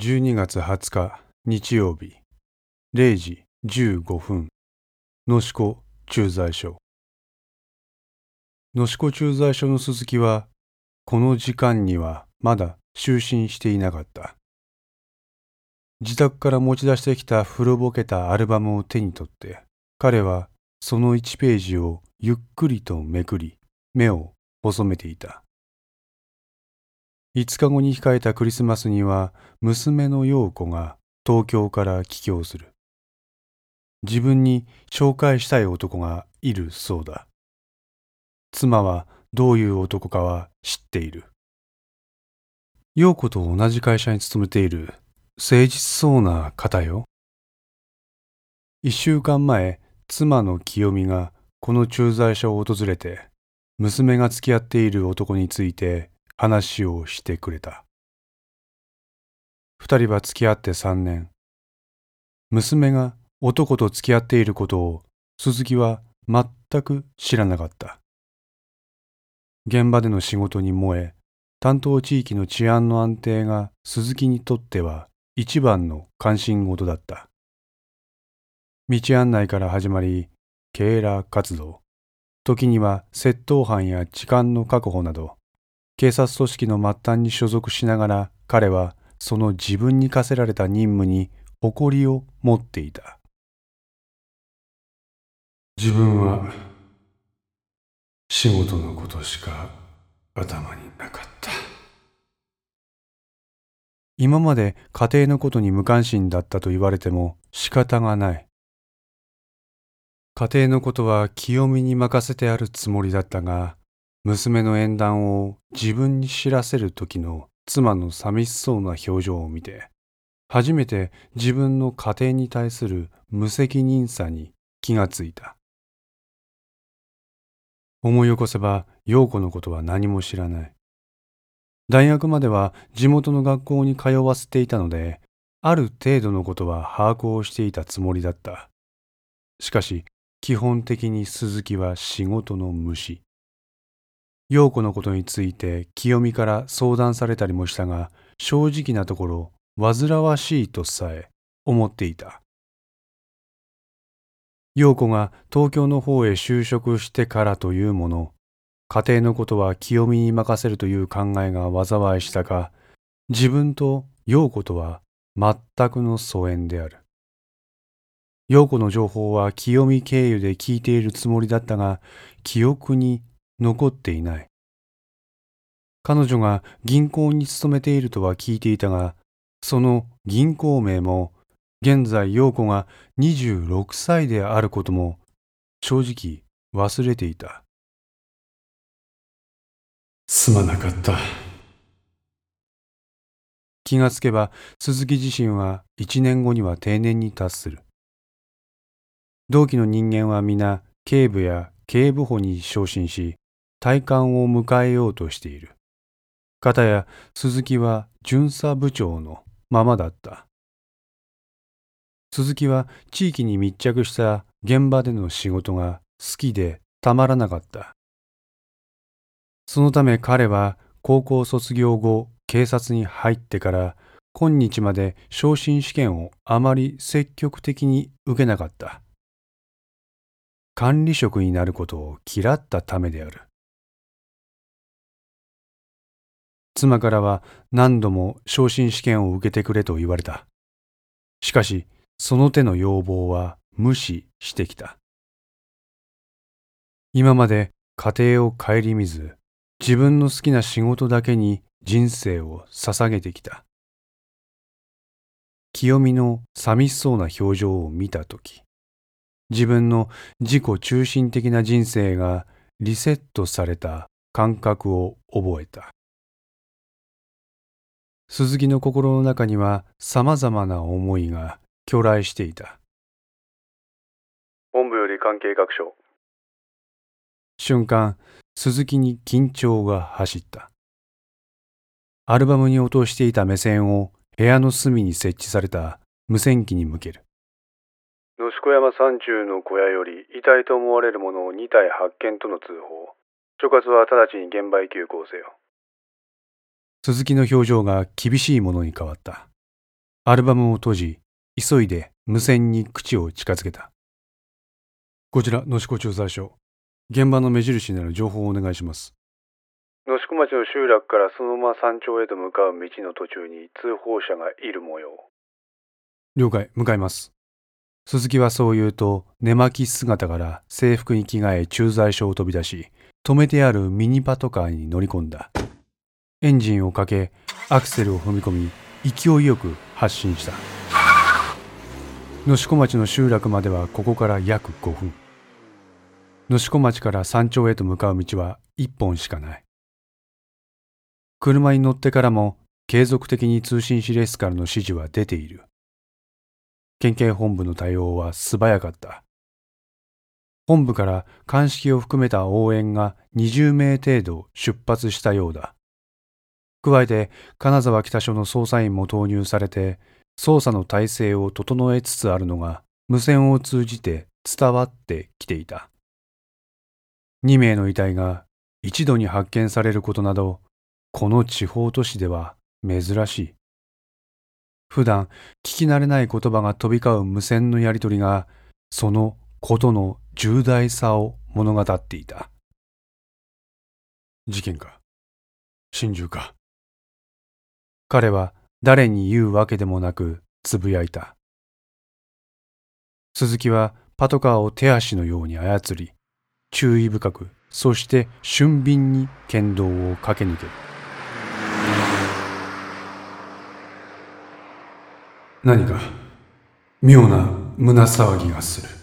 12月20日日曜日。0時15分。野志子駐在所。野志子駐在所の鈴木はこの時間にはまだ就寝していなかった。自宅から持ち出してきた古ぼけたアルバムを手に取って彼はその1ページをゆっくりとめくり目を細めていた。5日後に控えたクリスマスには娘の陽子が東京から帰郷する。自分に紹介したい男がいるそうだ。妻はどういう男かは知っている。陽子と同じ会社に勤めている誠実そうな方よ。一週間前、妻の清美がこの駐在所を訪れて、娘が付き合っている男について話をしてくれた。二人は付き合って三年。娘が男と付き合っていることを鈴木は全く知らなかった。現場での仕事に燃え、担当地域の治安の安定が鈴木にとっては一番の関心事だった。道案内から始まり、警ら活動、時には窃盗犯や時間の確保など、警察組織の末端に所属しながら彼はその自分に課せられた任務に誇りを持っていた。自分は仕事のことしか頭になかった。今まで家庭のことに無関心だったと言われても仕方がない。家庭のことは清美に任せてあるつもりだったが娘の縁談を自分に知らせる時の妻の寂しそうな表情を見て、初めて自分の家庭に対する無責任さに気がついた。思い起こせば陽子のことは何も知らない。大学までは地元の学校に通わせていたので、ある程度のことは把握をしていたつもりだった。しかし、基本的に鈴木は仕事の虫。陽子のことについて清美から相談されたりもしたが、正直なところ、煩わしいとさえ思っていた。陽子が東京の方へ就職してからというもの、家庭のことは清美に任せるという考えが災いしたが、自分と陽子とは全くの疎遠である。陽子の情報は清美経由で聞いているつもりだったが、記憶に残っていない。彼女が銀行に勤めているとは聞いていたが、その銀行名も、現在陽子が26歳であることも、正直忘れていた。すまなかった。気がつけば、鈴木自身は一年後には定年に達する。同期の人間は皆、警部や警部補に昇進し、退官を迎えようとしている。かたや鈴木は巡査部長のままだった。鈴木は地域に密着した現場での仕事が好きでたまらなかった。そのため彼は高校卒業後警察に入ってから今日まで昇進試験をあまり積極的に受けなかった。管理職になることを嫌ったためである。妻からは何度も昇進試験を受けてくれと言われた。しかし、その手の要望は無視してきた。今まで家庭を顧みず、自分の好きな仕事だけに人生を捧げてきた。清美の寂しそうな表情を見たとき、自分の自己中心的な人生がリセットされた感覚を覚えた。鈴木の心の中には様々な思いが巨来していた。本部より関係各所。瞬間、鈴木に緊張が走った。アルバムに落としていた目線を部屋の隅に設置された無線機に向ける。野子山山中の小屋より遺体と思われるものを2体発見との通報。所轄は直ちに現場へ急行せよ。鈴木の表情が厳しいものに変わった。アルバムを閉じ、急いで無線に口を近づけた。こちら、野志調査所。現場の目印になる情報をお願いします。野宿町の集落からそのまま山頂へと向かう道の途中に通報者がいる模様。了解、向かいます。鈴木はそう言うと、寝巻き姿から制服に着替え駐在所を飛び出し、止めてあるミニパトカーに乗り込んだ。エンジンをかけ、アクセルを踏み込み、勢いよく発進した。野志町の集落まではここから約5分。野志町から山頂へと向かう道は一本しかない。車に乗ってからも継続的に通信指令室からの指示は出ている。県警本部の対応は素早かった。本部から鑑識を含めた応援が20名程度出発したようだ。加えて金沢北署の捜査員も投入されて、捜査の体制を整えつつあるのが無線を通じて伝わってきていた。2名の遺体が一度に発見されることなど、この地方都市では珍しい。普段聞き慣れない言葉が飛び交う無線のやりとりが、そのことの重大さを物語っていた。事件か。心中か。彼は誰に言うわけでもなくつぶやいた。鈴木はパトカーを手足のように操り、注意深く、そして俊敏に剣道を駆け抜ける。何か妙な胸騒ぎがする。